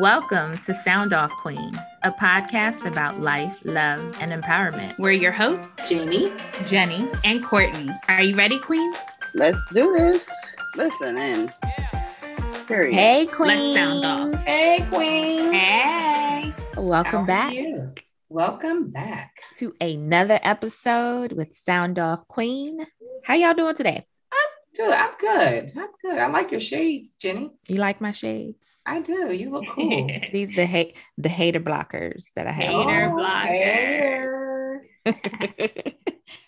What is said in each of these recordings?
Welcome to Sound Off Queen, a podcast about life, love, and empowerment. We're your hosts, Jamie, Jenny, and Courtney. Are you ready, Queens? Let's do this. Listen in. Period. Hey, Queen. Let's sound off. Hey, Queen. Hey. Welcome How back. You? Welcome back to another episode with Sound Off Queen. How y'all doing today? I'm good. I'm good. I'm good. I like your shades, Jenny. You like my shades? I do. You look cool. These the hate the hater blockers that I have. Hater oh, blocker.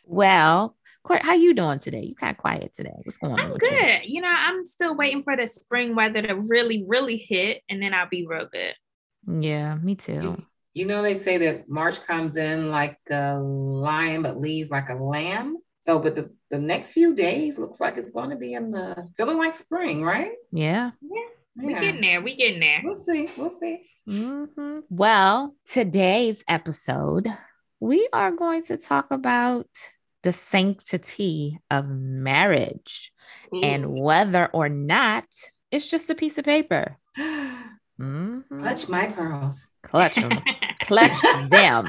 well, Court, how you doing today? You kind of quiet today. What's going on? I'm good. You? you know, I'm still waiting for the spring weather to really, really hit, and then I'll be real good. Yeah, me too. You, you know, they say that March comes in like a lion, but leaves like a lamb. So, but the, the next few days looks like it's going to be in the feeling like spring, right? Yeah. Yeah. We getting there. We getting there. We'll see. We'll see. Mm-hmm. Well, today's episode, we are going to talk about the sanctity of marriage Ooh. and whether or not it's just a piece of paper. Mm-hmm. Clutch my pearls. Clutch them. Clutch them.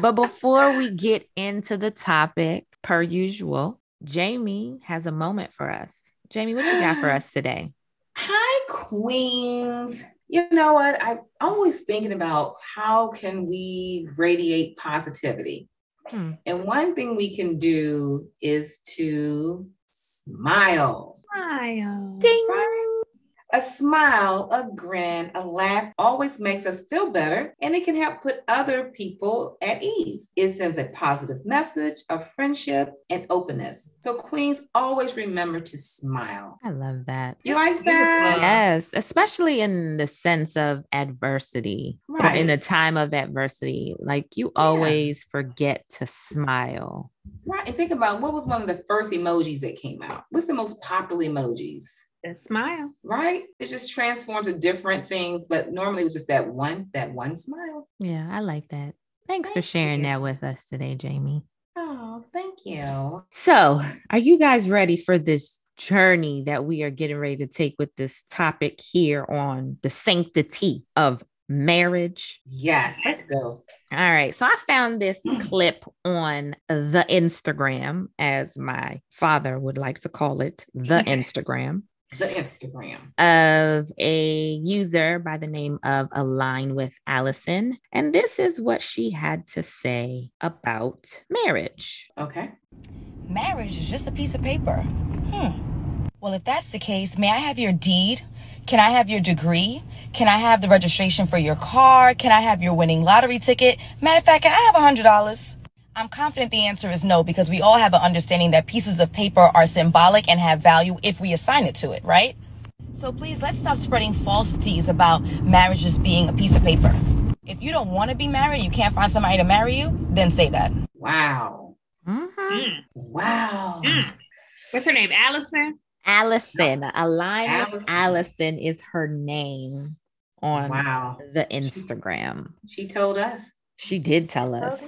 But before we get into the topic, per usual, Jamie has a moment for us. Jamie, what do you got for us today? Hi, Queens. You know what? I'm always thinking about how can we radiate positivity. Hmm. And one thing we can do is to smile. Smile. Ding. Right? A smile, a grin, a laugh always makes us feel better and it can help put other people at ease. It sends a positive message of friendship and openness. So, Queens, always remember to smile. I love that. You like that? Yes, especially in the sense of adversity or Right. in a time of adversity. Like you always forget to smile. Right. And think about what was one of the first emojis that came out? What's the most popular emojis? The smile. Right? It just transforms to different things, but normally it was just that one, that one smile. Yeah, I like that. Thanks for sharing you. that with us today, Jamie. Oh, thank you. So, are you guys ready for this journey that we are getting ready to take with this topic here on the sanctity of marriage? Yes, let's go. All right. So I found this hmm. clip on the Instagram, as my father would like to call it, the Instagram, The Instagram. of a user by the name of Align with Allison. And this is what she had to say about marriage. Okay. Marriage is just a piece of paper. Hmm. Well, if that's the case, may I have your deed? Can I have your degree? Can I have the registration for your car? Can I have your winning lottery ticket? Matter of fact, can I have a hundred dollars? I'm confident the answer is no because we all have an understanding that pieces of paper are symbolic and have value if we assign it to it, right? So please let's stop spreading falsities about marriage just being a piece of paper. If you don't want to be married, you can't find somebody to marry you, then say that. Wow. Mm-hmm. Mm. Wow. Mm. What's her name? Allison. Allison, Align with Allison. Allison is her name on Wow. the Instagram. She told us. She did tell us.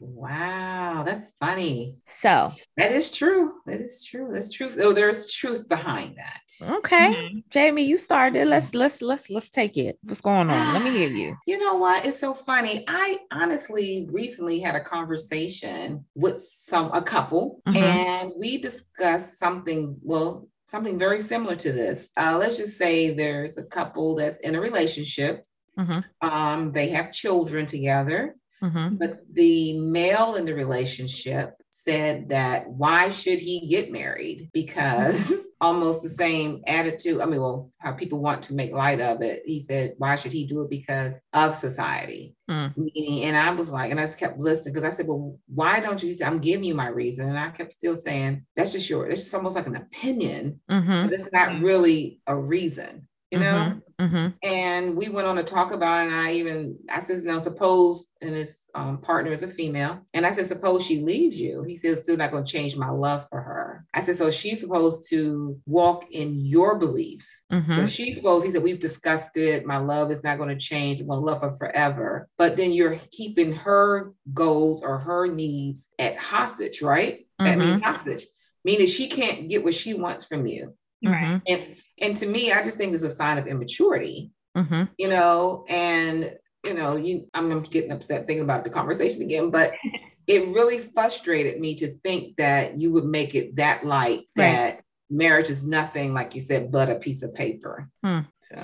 Wow. That's funny. So, That is true. That is true. That's true. Oh, there's truth behind that. okay, Mhm. Jamie, you started. Let's let's let's let's take it. What's going on? Let me hear you. You know what? It's so funny. I honestly recently had a conversation with some a couple, Mhm. and we discussed something. Well, something very similar to this. Uh, let's just say there's a couple that's in a relationship. Mhm. Um, they have children together, Mhm. but the male in the relationship said that why should he get married? Because almost the same attitude. I mean, well, how people want to make light of it. He said, why should he do it? Because of society. Mm. Meaning, and I was like, and I just kept listening because I said, well, why don't you? Say I'm giving you my reason. And I kept still saying, that's just your, it's just almost like an opinion, Mhm. but it's not really a reason, you know? Mhm. And we went on to talk about it. And I even, I said, now suppose, and his um, partner is a female. And I said, suppose she leaves you. He said, it's still not going to change my love for her. I said, so she's supposed to walk in your beliefs. So Mhm. she's supposed, he said, we've discussed it. My love is not going to change. I'm going to love her forever. But then you're keeping her goals or her needs at hostage, right? I mean, hostage, meaning she can't get what she wants from you. Right. Mhm. And and to me, I just think it's a sign of immaturity. hmm you know, and you know, you I'm, I'm getting upset thinking about the conversation again, but it really frustrated me to think that you would make it that light Right. that marriage is nothing, like you said, but a piece of paper. Hmm. So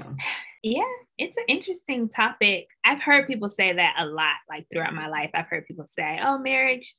Yeah, it's an interesting topic. I've heard people say that a lot, like throughout my life. I've heard people say, oh, marriage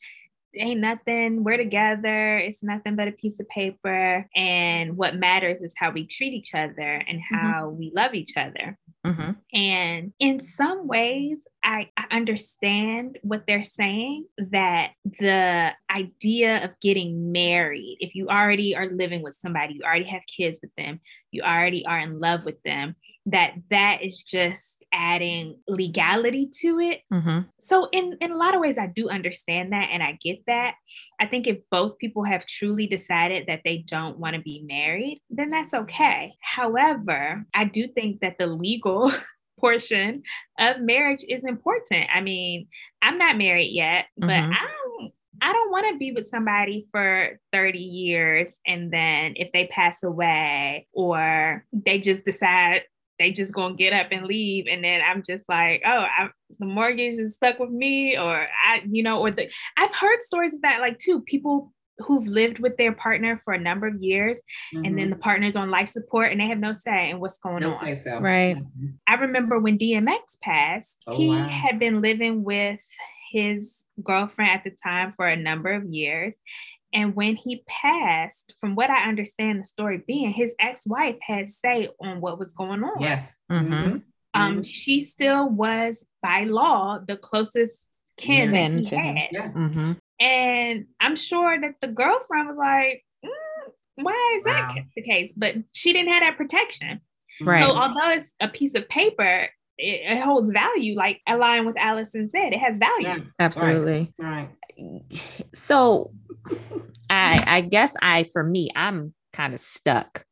ain't nothing. We're together. It's nothing but a piece of paper. And what matters is how we treat each other and mm-hmm. how we love each other. Hmm And in some ways, I, I understand what they're saying that the idea of getting married, if you already are living with somebody, you already have kids with them, you already are in love with them, that that is just adding legality to it. hmm So in, in a lot of ways, I do understand that and I get that. I think if both people have truly decided that they don't want to be married, then that's okay. However, I do think that the legal portion of marriage is important. I mean, I'm not married yet, but Mhm. I don't I don't want to be with somebody for 30 years and then if they pass away or they just decide they just gonna get up and leave and then i'm just like oh I, the mortgage is stuck with me or i you know or the i've heard stories of that like too people who've lived with their partner for a number of years and then the partner's on life support and they have no say in what's going no on say so. Right. Mhm. I remember when DMX passed, Oh, he wow. had been living with his girlfriend at the time for a number of years. And when he passed, from what I understand the story being, his ex-wife had say on what was going on. Yes. Mhm. Mhm. Um, Mhm. she still was by law the closest kin Kin that he to him. had. Yeah. And I'm sure that the girlfriend was like, "Mm, why is that Wow. the case? But she didn't have that protection. Right. So although it's a piece of paper, it, it holds value. Like aligned with Allison said, it has value. Yeah. Absolutely. Right. So I I guess I for me I'm kind of stuck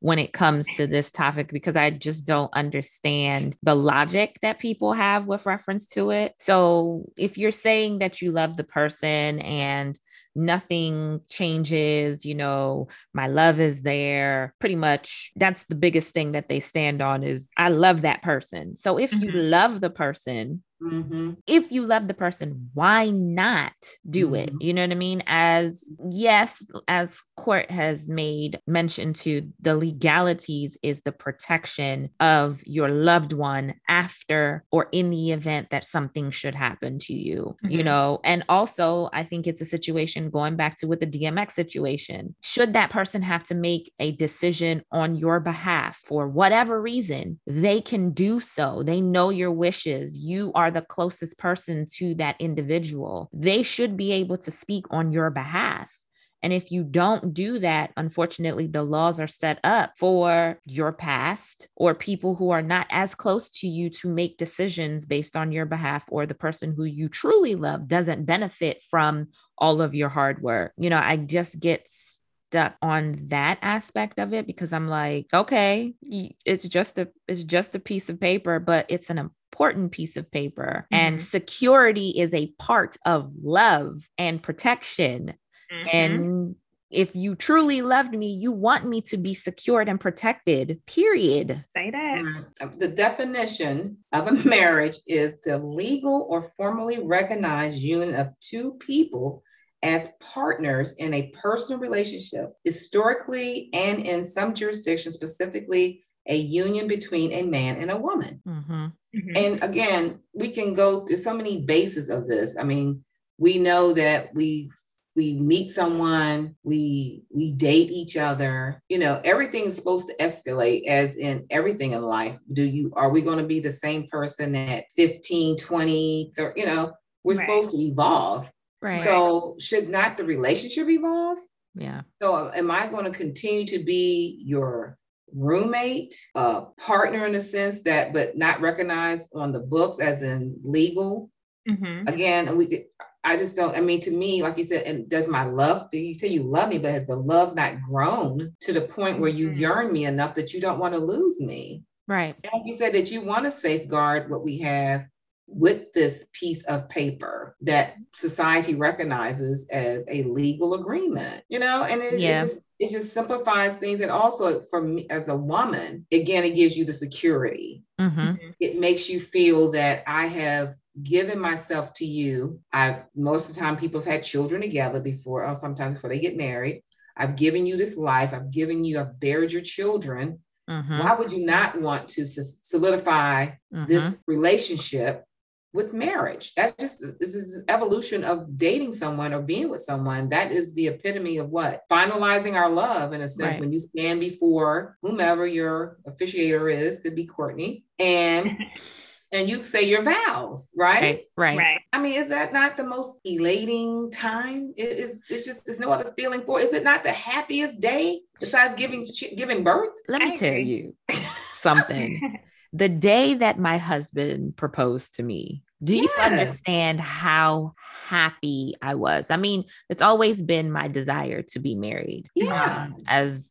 when it comes to this topic because I just don't understand the logic that people have with reference to it. So if you're saying that you love the person and nothing changes, you know, my love is there, pretty much that's the biggest thing that they stand on is I love that person. So if you Mhm. love the person, hmm if you love the person, why not do it? Mhm. You know what I mean? As yes, as court has made mention to, the legalities is the protection of your loved one after or in the event that something should happen to you, you Mhm. know? And also, I think it's a situation going back to with the DMX situation. Should that person have to make a decision on your behalf for whatever reason, they can do so. They know your wishes. You are the closest person to that individual. They should be able to speak on your behalf. And if you don't do that, unfortunately, the laws are set up for your past or people who are not as close to you to make decisions based on your behalf, or the person who you truly love doesn't benefit from all of your hard work. You know, I just get stuck on that aspect of it because I'm like, okay, it's just a it's just a piece of paper, but it's an important piece of paper. And Mhm. security is a part of love and protection. Mhm. And if you truly loved me, you want me to be secured and protected, period. say that. Uh, The definition of a marriage is the legal or formally recognized union of two people as partners in a personal relationship, historically and in some jurisdictions, specifically a union between a man and a woman. Mhm. Mhm. And again, we can go through so many bases of this. I mean, we know that we we meet someone, we we date each other. You know, everything is supposed to escalate as in everything in life. Do you are we going to be the same person at 15, 20, 30, you know, we're Right. supposed to evolve. Right. So should not the relationship evolve? yeah. So am I going to continue to be your roommate, a partner in a sense that, but not recognized on the books as in legal? Mhm. Again, we could, I just don't, I mean, to me, like you said, and does my love, you say you love me, but has the love not grown to the point where you Mhm. yearn me enough that you don't want to lose me? Right. And like you said, that you want to safeguard what we have with this piece of paper that society recognizes as a legal agreement, you know, and it, Yeah. it just it just simplifies things. And also for me as a woman, again, it gives you the security. hmm It makes you feel that I have given myself to you. I've most of the time people have had children together before, or sometimes before they get married. I've given you this life. I've given you, I've buried your children. hmm Why would you not want to solidify this relationship with marriage. That's just this is an evolution of dating someone or being with someone. That is the epitome of what finalizing our love in a sense. Right. When you stand before whomever your officiator is, could be Courtney, and and you say your vows, right? right, right. right. I mean, is that not the most elating time? It is. It's just there's no other feeling for. Is it not the happiest day besides giving giving birth? Let me tell you something. The day that my husband proposed to me, do you understand how happy I was? I mean, it's always been my desire to be married. Yeah. um, as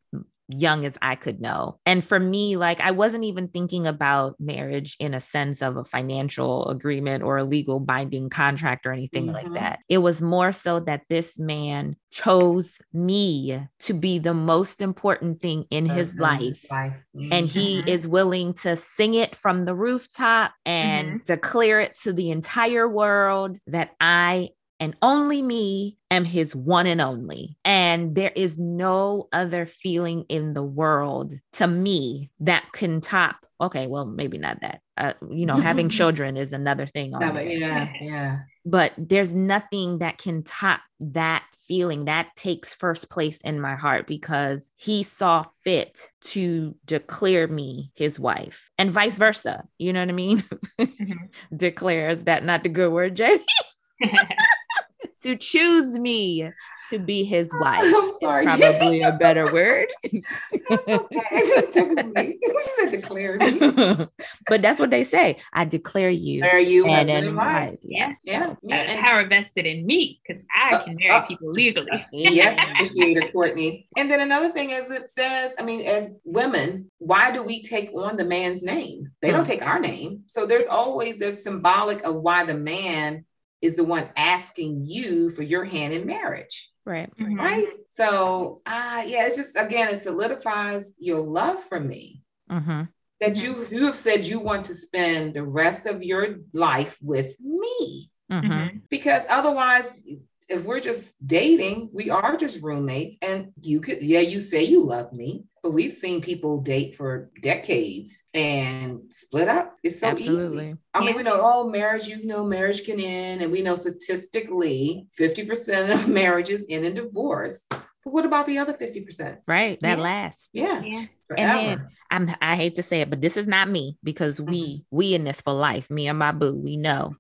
young as I could know. And for me, like I wasn't even thinking about marriage in a sense of a financial agreement or a legal binding contract or anything like Mhm. that. It was more so that this man chose me to be the most important thing in his life Life. and he Mhm. is willing to sing it from the rooftop and declare it to the entire world that I and only me am his one and only. And there is no other feeling in the world to me that can top. Okay, well, maybe not that. Uh, you know, having children is another thing. on Yeah, but yeah, yeah. but there's nothing that can top that feeling that takes first place in my heart because he saw fit to declare me his wife and vice versa you know what i mean Mhm. declares that not the good word jamie to choose me to be his wife I'm sorry, Jamie. probably a better word That's okay. It just tickled me. You said declare me. but that's what they say i declare you There you and husband and wife. wife yeah Yeah, yeah. Got And power vested in me because I Uh, can marry uh, people legally. yes, appreciator Courtney. And then another thing is it says, I mean, as women, why do we take on the man's name? They don't Hmm. take our name. So there's always this symbolic of why the man is the one asking you for your hand in marriage. right Mhm. Right. So uh yeah, it's just again, it solidifies your love for me. hmm That Mhm. you you have said you want to spend the rest of your life with me. hmm Mhm. because otherwise if we're just dating we are just roommates and you could yeah you say you love me but we've seen people date for decades and split up it's so absolutely easy i mean Yeah. we know oh marriage you know marriage can end and we know statistically 50% of marriages end in divorce but what about the other 50% right that Yeah. lasts yeah Yeah. forever And then- I'm I hate to say it, but this is not me because we mm-hmm. we in this for life. Me and my boo, we know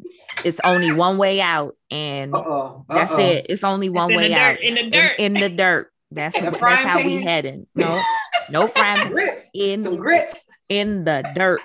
it's only one way out, and uh-oh that's uh-oh. it. It's only one It's way the out. In the dirt. In, the dirt. That's In a that's frying how we pan? heading. No, no frying grits in some grits in the dirt.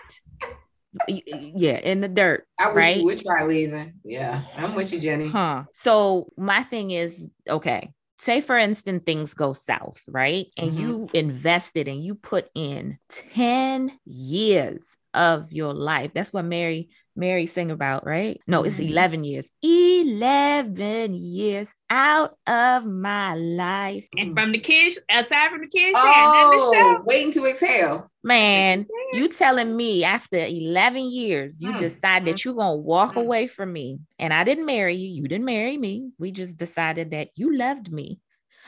Yeah, in the dirt. i wish Right? you would try leaving yeah i'm with you jenny Huh. So my thing is okay. Say for instance things go south, right? And Mhm. you invested and you put in 10 years of your life. That's what Mary Mary sing about, right? No, it's Mhm. 11 years. 11 years out of my life. And from the kids, aside from the kids, yeah, and then the Oh, waiting to exhale. Man, you telling me after 11 years, you Mm, decide that you're going to walk mm. away from me. And I didn't marry you. You didn't marry me. We just decided that you loved me.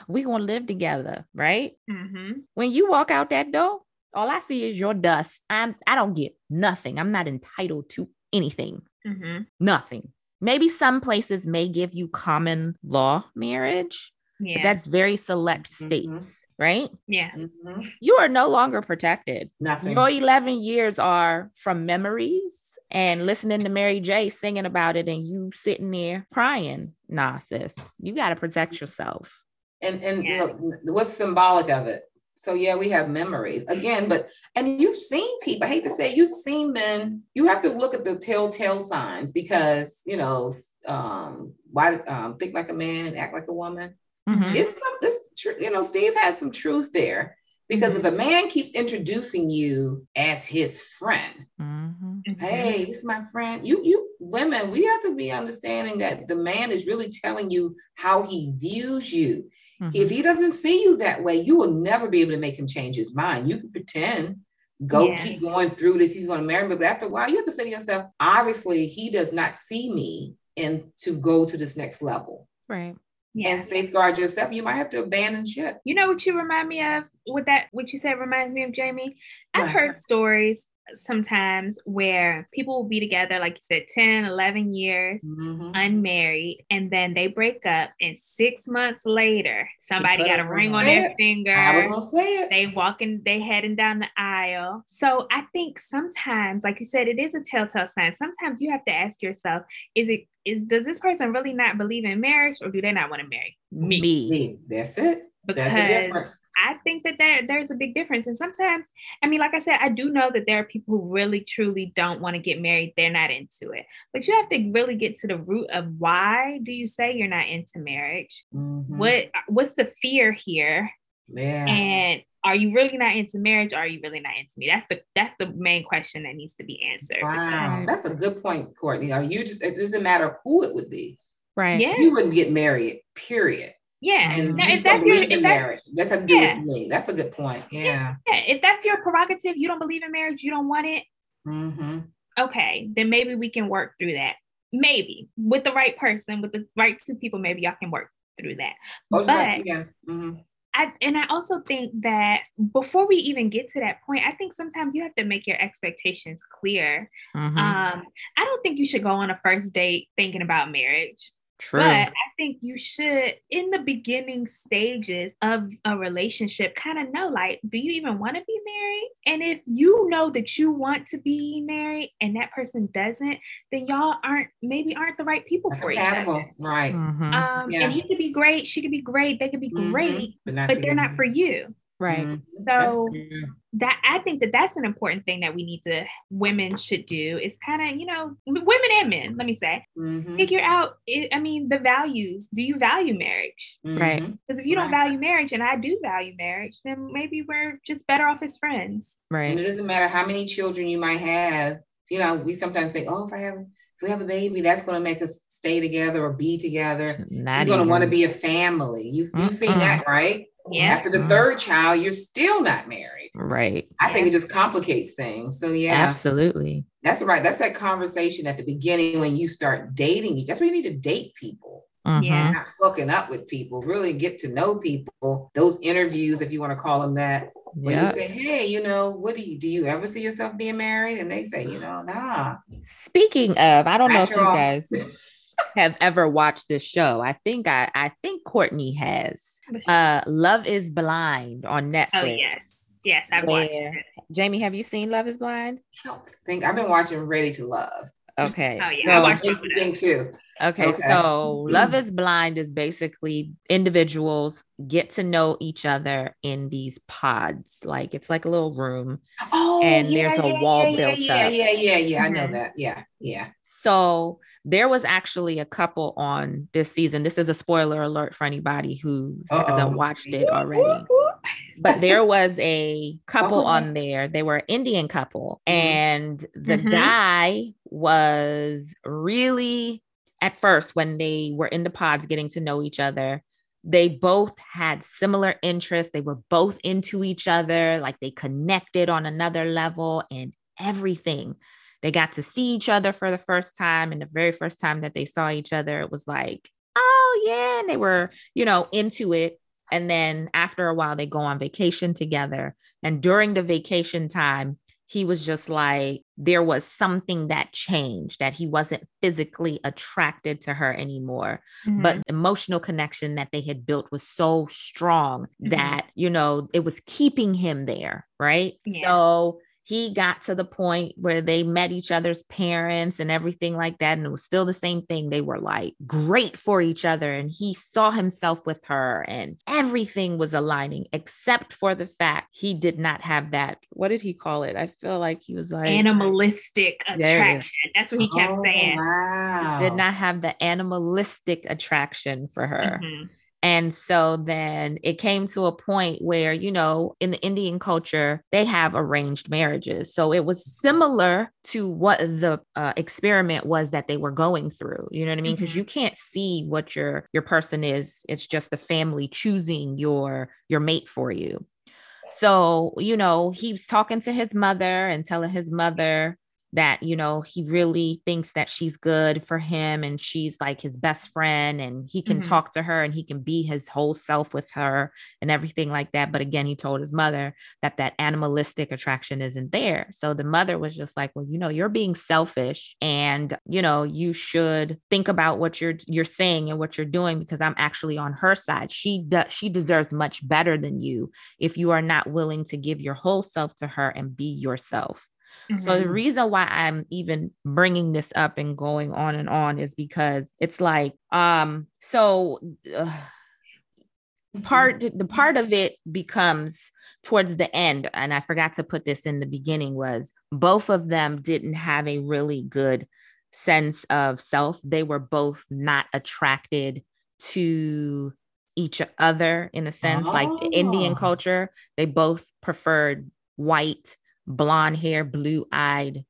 We're going to live together, right? Mhm. When you walk out that door, all I see is your dust. I'm I don't get nothing. I'm not entitled to anything. Mhm. Nothing. Maybe some places may give you common law marriage. Yeah. That's very select Mhm. states, right? yeah. Mhm. You are no longer protected. Nothing. Your 11 years are from memories and listening to Mary J singing about it and you sitting there crying. Nah, sis, you got to protect yourself. and and Yeah. look, what's symbolic of it? So yeah, we have memories again, but and you've seen people. I hate to say, you've seen men. You have to look at the telltale signs because you know, um, why um, think like a man and act like a woman. Mhm. It's some this tr- you know, Steve has some truth there because if a man keeps introducing you as his friend, Mhm. Mhm. hey, this is my friend. You you women, we have to be understanding that the man is really telling you how he views you. Mhm. If he doesn't see you that way, you will never be able to make him change his mind. You can pretend, go Yeah. keep going through this. He's going to marry me, but after a while, you have to say to yourself, obviously, he does not see me and to go to this next level right. Yeah. and safeguard yourself. You might have to abandon ship. You know what you remind me of? What that what you said reminds me of Jamie. I've What? heard stories sometimes where people will be together, like you said, 10, 11 years, Mhm. unmarried, and then they break up, and six months later, somebody got a ring on their finger. I was gonna say it. they walking, they heading down the aisle. So I think sometimes, like you said, it is a telltale sign. Sometimes you have to ask yourself, is it is does this person really not believe in marriage or do they not want to marry me? Me. That's it. Because That's the difference. I think that there, there's a big difference. And sometimes, I mean, like I said, I do know that there are people who really truly don't want to get married. They're not into it. But you have to really get to the root of why do you say you're not into marriage? Mhm. What what's the fear here? Yeah. And are you really not into marriage? Or are you really not into me? That's the that's the main question that needs to be answered. Wow, Right. that's a good point, Courtney. Are you just it doesn't matter who it would be. Right. Yeah. You wouldn't get married, period. Yeah. And Now, if that's your if marriage. That's how to do Yeah. with me. That's a good point. Yeah. yeah, if that's your prerogative, you don't believe in marriage, you don't want it. hmm okay, then maybe we can work through that. Maybe with the right person, with the right two people, maybe y'all can work through that. Oh, just like- But- yeah. hmm I and I also think that before we even get to that point, I think sometimes you have to make your expectations clear. Mhm. Um, I don't think you should go on a first date thinking about marriage. True. But I think you should, in the beginning stages of a relationship, kind of know like, do you even want to be married? And if you know that you want to be married and that person doesn't, then y'all aren't maybe aren't the right people for each other. Right. Mhm. Um, Yeah. and he could be great, she could be great, they could be Mhm. great, But not but they're not for you. Right. Mhm. So that I think that that's an important thing that we need to women should do is kind of you know women and men. Let me say Mhm. figure out. It, I mean the values. Do you value marriage? Right. Mhm. Because if you don't Right. value marriage and I do value marriage, then maybe we're just better off as friends. Right and it doesn't matter how many children you might have. You know, we sometimes say oh, if I have if we have a baby, that's going to make us stay together or be together. Not He's going to want to be a family. You've, you've seen that, right? Yeah. After the Mm. third child, you're still not married. right. I think it just complicates things. So yeah, Absolutely. that's right. That's that conversation at the beginning when you start dating. That's when you need to date people. Yeah. Mhm. Not hooking up with people, really get to know people. Those interviews, if you want to call them that, when you say, "Hey, you know, what do you do? You ever see yourself being married?" And they say, "You know, nah." Speaking of, I don't know if you Natural. guys have ever watched this show. I think I I think Courtney has. Uh Love is Blind on Netflix. oh yes, yes, I've watched it. Jamie, have you seen Love is Blind? I don't think I've been watching Ready to Love. Okay. Oh, yeah, I so- watched it. Interesting too. Okay, Okay. so Love is Blind is basically individuals get to know each other in these pods. Like it's like a little room. Oh, And there's a wall yeah, built yeah, up. Yeah, yeah, yeah. yeah. I know Mhm. that. Yeah, yeah. So there was actually a couple on this season. This is a spoiler alert for anybody who Uh-oh. hasn't watched it already. But there was a couple Okay. on there. They were an Indian couple, Mhm. and the Mhm. guy was really at first when they were in the pods getting to know each other. They both had similar interests. They were both into each other, like they connected on another level and everything. They got to see each other for the first time. And the very first time that they saw each other, it was like, oh, yeah. And they were, you know, into it. And then after a while, they go on vacation together. And during the vacation time, he was just like, there was something that changed, that he wasn't physically attracted to her anymore. Mm-hmm. But the emotional connection that they had built was so strong Mhm. that, you know, it was keeping him there. Right. Yeah. So he got to the point where they met each other's parents and everything like that. And it was still the same thing. They were like great for each other. And he saw himself with her and everything was aligning except for the fact he did not have that. What did he call it? I feel like he was like, animalistic There it is. attraction. That's what he kept Oh, saying. Wow. did not have the animalistic attraction for her. Mhm. And so then it came to a point where, you know, in the Indian culture, they have arranged marriages. So it was similar to what the uh, experiment was that they were going through. You know what I mean? Because Mhm. you can't see what your your person is. It's just the family choosing your your mate for you. So, you know, he's talking to his mother and telling his mother that, you know, he really thinks that she's good for him and she's like his best friend and he can Mhm. talk to her and he can be his whole self with her and everything like that. But again, he told his mother that that animalistic attraction isn't there. So the mother was just like, well, you know, you're being selfish and, you know, you should think about what you're you're saying and what you're doing because I'm actually on her side. She does she deserves much better than you if you are not willing to give your whole self to her and be yourself. So the Mhm. reason why I'm even bringing this up and going on and on is because it's like um so uh, part the part of it becomes towards the end and I forgot to put this in the beginning was both of them didn't have a really good sense of self. They were both not attracted to each other in a sense like the Indian Oh. culture they both preferred white blonde hair, blue eyed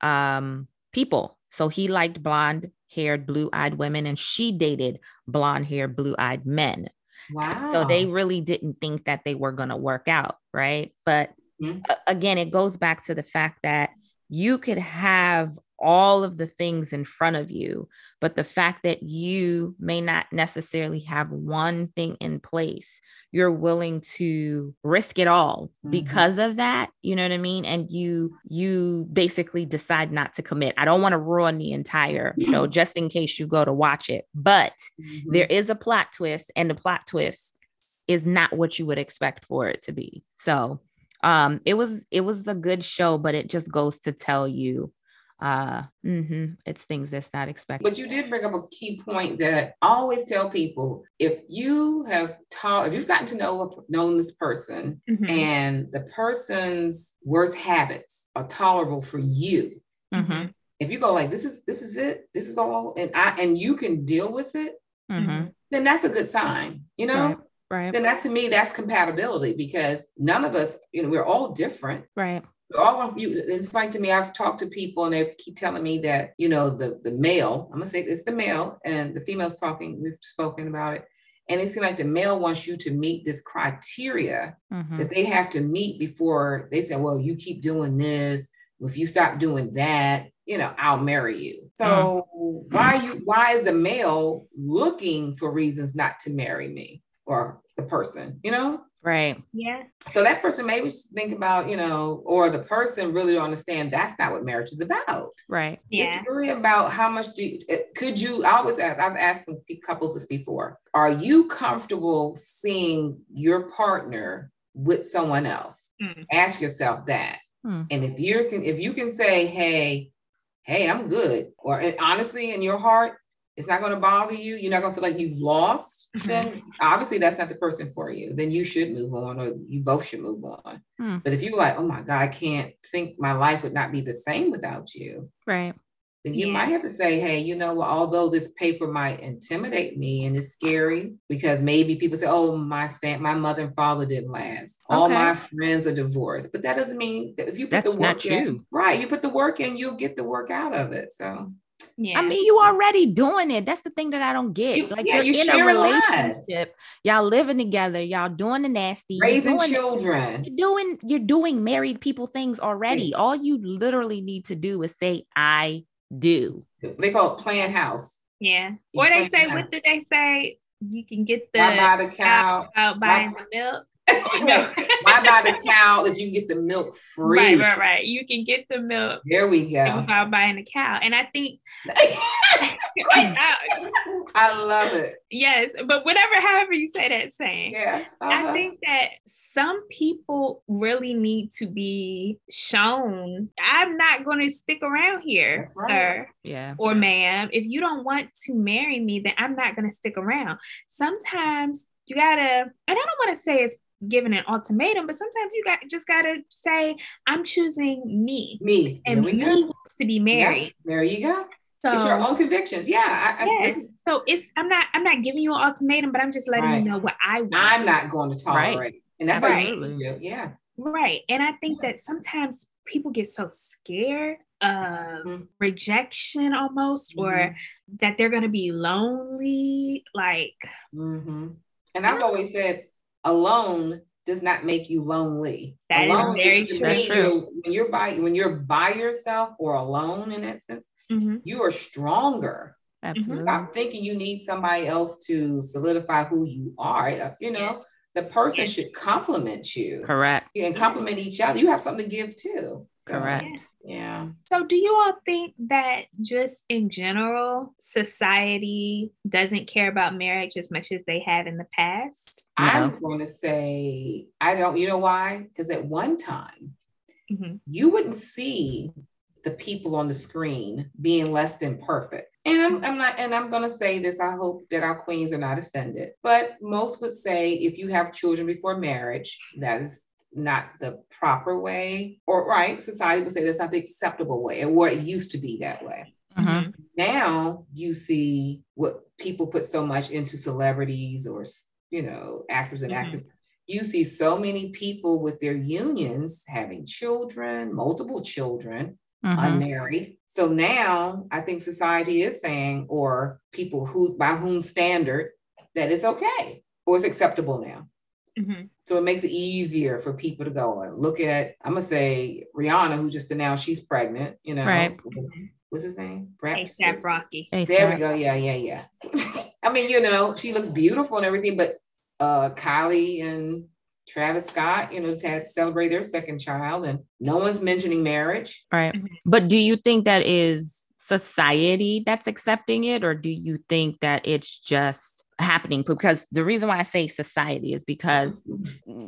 um, people. So he liked blonde haired, blue eyed women, and she dated blonde haired, blue eyed men. Wow. So they really didn't think that they were going to work out. Right. But Mhm. again, it goes back to the fact that you could have all of the things in front of you, but the fact that you may not necessarily have one thing in place, you're willing to risk it all Mhm. because of that. You know what I mean? And you you basically decide not to commit. I don't want to ruin the entire show just in case you go to watch it, but Mhm. there is a plot twist and the plot twist is not what you would expect for it to be so um it was it was a good show but it just goes to tell you uh mm-hmm, it's things that's not expected But you did bring up a key point that I always tell people: if you have taught, if you've gotten to know a- known this person, Mhm. and the person's worst habits are tolerable for you, mm-hmm. if you go like, "This is this is it, this is all," and I and you can deal with it, mhm, then that's a good sign. You know, Right. right then that to me that's compatibility because none of us, you know, we're all different. right all of you it's like to me i've talked to people and they keep telling me that you know the the male i'm gonna say it's the male and the female's talking we've spoken about it. And it seems like the male wants you to meet this criteria mhm, that they have to meet before they say well you keep doing this. If you stop doing that you know i'll marry you. So why you why is the male looking for reasons not to marry me or the person you know right Yeah. so that person maybe think about, you know, or the person really don't understand that's not what marriage is about. right Yeah. It's really about how much do you, could you, I always ask, I've asked some couples this before, are you comfortable seeing your partner with someone else? Mm. Ask yourself that. Hmm. And if you can, if you can say, hey, hey, I'm good, or and honestly in your heart, it's not going to bother you. You're not going to feel like you've lost. Mhm. Then obviously that's not the person for you. Then you should move on, or you both should move on. Hmm. But if you're like, oh my God, I can't think my life would not be the same without you, right then you Yeah. might have to say, hey, you know what? Although this paper might intimidate me and it's scary because maybe people say, oh, my fam- my mother and father didn't last. All my friends are divorced. But that doesn't mean that if you put That's the not work in, you. right? You put the work in, you'll get the work out of it. So Yeah. I mean, you already doing it. That's the thing that I don't get. You- like yeah, you're you in a relationship, y'all living together, y'all doing the nasty, you're raising doing- children. You're doing you're doing married people things already. All you literally need to do is say I do. They call it plan house. yeah. You Or they say, out. what did they say? You can get the Why buy the cow? out buying the milk. no. Why buy the cow if you can get the milk free? Right, right, right. You can get the milk There we go. without buying the cow. And I think I love it. yes, but whatever, however you say that saying. Yeah. I uh-huh. think that some people really need to be shown I'm not going to stick around here, right. sir Yeah. or ma'am. If you don't want to marry me, then I'm not going to stick around. Sometimes you got to, and I don't want to say it's giving an ultimatum, but sometimes you got just got to say, I'm choosing me. me. And there we me go. wants to be married. Yeah, there you go. So it's your own convictions. Yeah. I, I, yes. is, so it's I'm not I'm not giving you an ultimatum, but I'm just letting Right. you know what I want. I'm not going to tolerate. it. And that's Right. what you do. Yeah. Right. And I think that sometimes people get so scared of Mhm. rejection almost, or that they're going to be lonely. Like, hmm And I've always said alone does not make you lonely. That is alone very true. true. you- When you're by when you're by yourself or alone in that sense, mhm, you are stronger. Absolutely. Stop thinking you need somebody else to solidify who you are. You know, the person Yes. should complement you Correct. and complement each other. You have something to give too. So, Correct. Yeah. So, do you all think that just in general, society doesn't care about marriage as much as they have in the past? I'm going to say I don't. You know why? Because at one time Mhm. you wouldn't see the people on the screen being less than perfect. And I'm, I'm not, and I'm going to say this. I hope that our queens are not offended, but most would say if you have children before marriage, that is not the proper way, or right? Society would say that's not the acceptable way, or it used to be that way. Mhm. Now you see what people put so much into celebrities or, you know, actors and Mhm. actors you see so many people with their unions having children, multiple children, Mhm. unmarried. So now I think society is saying, or people who by whom standard, that it's okay or it's acceptable now. Mhm. So it makes it easier for people to go and look at. I'm gonna say Rihanna, who just announced she's pregnant. You know, Right. What's, what's his name? Brad- ASAP Rocky. ASAP. there we go. Yeah, yeah, yeah. I mean, you know, she looks beautiful and everything, but uh Kylie and Travis Scott, you know, just had to celebrate their second child, and no one's mentioning marriage. Right. Mhm. But do you think that is society that's accepting it, or do you think that it's just happening? Because the reason why I say society is because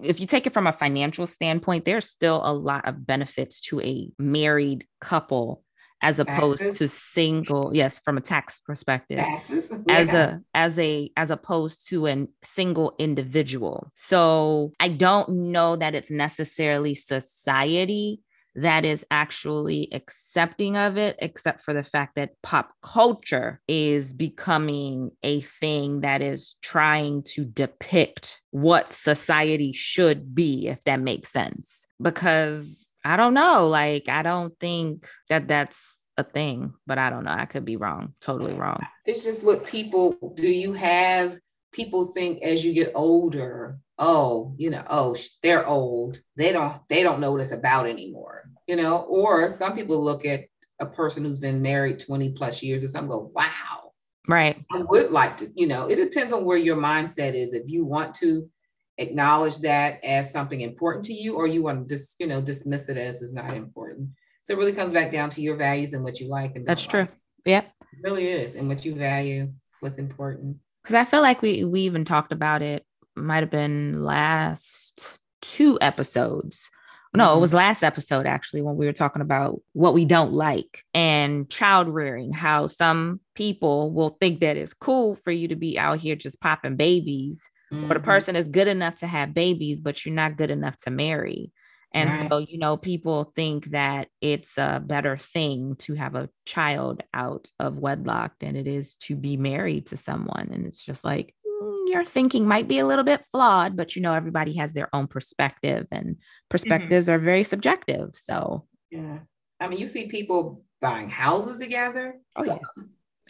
if you take it from a financial standpoint, there's still a lot of benefits to a married couple as opposed to single. Yes, from a tax perspective Taxes. as a as a as opposed to a single individual so i don't know that it's necessarily society that is actually accepting of it except for the fact that pop culture is becoming a thing that is trying to depict what society should be if that makes sense because i don't know like i don't think that that's a thing but i don't know i could be wrong totally wrong it's just what people do. You have people think as you get older, oh, you know, oh, they're old. They don't they don't know what it's about anymore. You know, or some people look at a person who's been married 20 plus years or something, go, wow, right I would like to, you know, it depends on where your mindset is. If you want to acknowledge that as something important to you, or you want to just, you know, dismiss it as is not important. So it really comes back down to your values and what you like. And That's don't true. like. Yep. It really is. And what you value, what's important. Because I feel like we we even talked about it. Might have been last two episodes. No, it Mhm. was last episode actually when we were talking about what we don't like and child rearing. How some people will think that it's cool for you to be out here just popping babies, or the Mhm. person is good enough to have babies, but you're not good enough to marry. And Right. so, you know, people think that it's a better thing to have a child out of wedlock than it is to be married to someone. And it's just like, mm, your thinking might be a little bit flawed, but you know, everybody has their own perspective and perspectives are very subjective. So, Yeah. I mean, you see people buying houses together. oh, yeah.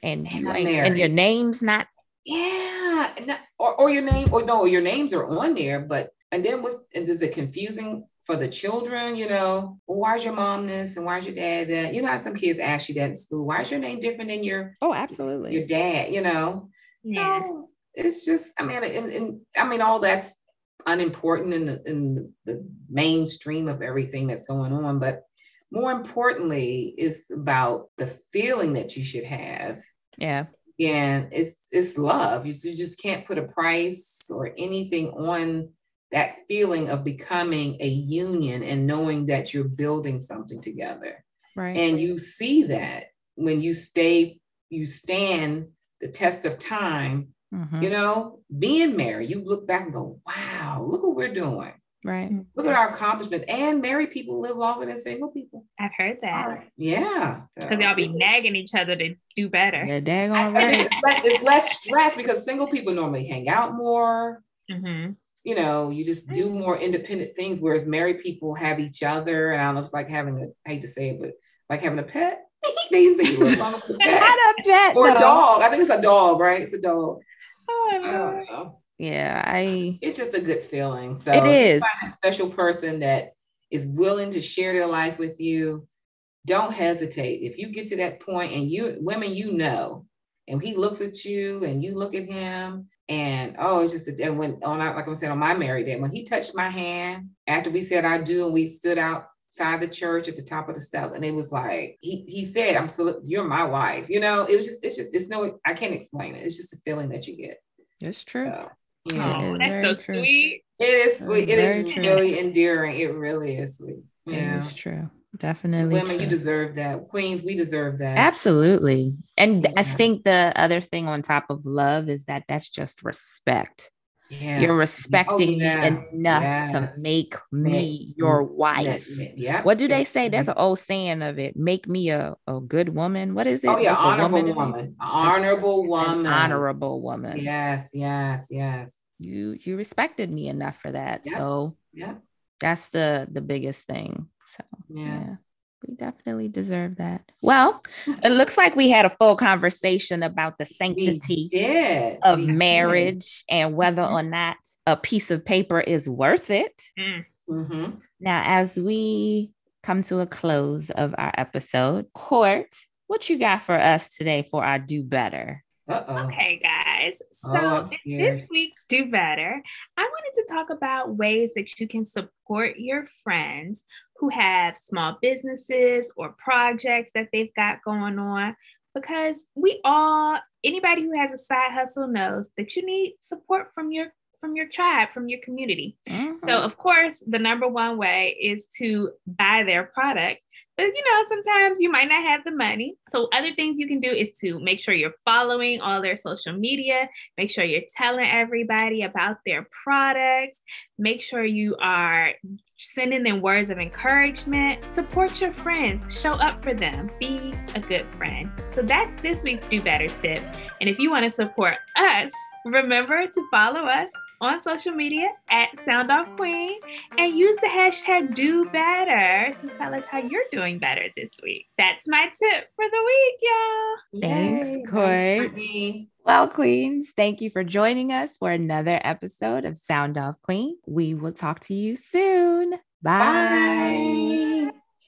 And, And you I'm ain't- and your name's not, Yeah. and or, or your name, or no, your names are on there, but and then what's and is it confusing for the children? You know, well, why's your mom this and why's your dad that? You know how some kids ask you that in school. Why is your name different than your oh, absolutely. your dad? You know. Yeah. So it's just, I mean, and, and I mean, all that's unimportant in the in the mainstream of everything that's going on, but more importantly, it's about the feeling that you should have. Yeah. And it's it's love. You, you just can't put a price or anything on that feeling of becoming a union and knowing that you're building something together. Right. And you see that when you stay, you stand the test of time Mhm. you know, being married, you look back and go, wow, look what we're doing. Right. Look at our accomplishment. And married people live longer than single people. I've heard that. All right. Yeah. Because y'all be nagging each other to do better. Yeah, I, daggone I mean, right. it's, less, it's less stress because single people normally hang out more. hmm You know, you just do more independent things, whereas married people have each other. And I don't know if it's like having a, I hate to say it, but like having a pet. they even say you live longer with a pet. Not a pet, Or a dog. I think it's a dog, right? It's a dog. Oh, I don't know. Yeah, I It's just a good feeling. So It if you find a special person that is willing to share their life with you. Don't hesitate. If you get to that point and you women you know, and he looks at you and you look at him, and oh, it's just a, and when on like I'm saying on my married day, when he touched my hand after we said I do and we stood outside the church at the top of the steps, and it was like he he said, I'm so you're my wife. You know, it was just it's just it's no I can't explain it. It's just a feeling that you get. it's true. So, yeah. Oh, that's so true. sweet. It is sweet. It Very is true. really endearing. It really is sweet. Yeah. It is true. Definitely. Women, true. you deserve that. Queens, we deserve that. Absolutely. And I think the other thing on top of love is that that's just respect. Yeah. You're respecting oh, yeah. me enough Yes. to make me Make- your wife. yeah, yeah. What do they say? There's an old saying of it make me a, a good woman. What is it? Oh yeah, Make a honorable woman woman. Honorable an woman. honorable woman. Yes, yes, yes. You you respected me enough for that. Yeah. So Yeah. that's the the biggest thing. So Yeah. yeah. We definitely deserve that. Well, it looks like we had a full conversation about the sanctity of We did. marriage and whether Mhm. or not a piece of paper is worth it. Mm. Mhm. Now, as we come to a close of our episode, Court, what you got for us today for our do better? Uh-oh. Okay, guys. Oh, So, in this week's Do Better, I wanted to talk about ways that you can support your friends who have small businesses or projects that they've got going on. Because we all, anybody who has a side hustle knows that you need support from your from your tribe, from your community. Mm-hmm. So, of course, the number one way is to buy their product. But you know, sometimes you might not have the money. So, other things you can do is to make sure you're following all their social media, make sure you're telling everybody about their products, make sure you are sending them words of encouragement. Support your friends, show up for them, be a good friend. So, that's this week's Do Better tip. And if you want to support us, remember to follow us on social media at Sound Off Queen and use the hashtag do better to tell us how you're doing better this week. That's my tip for the week, y'all. Thanks, Yay, nice, Well, Queens, thank you for joining us for another episode of Sound Off Queen. We will talk to you soon. Bye. Bye.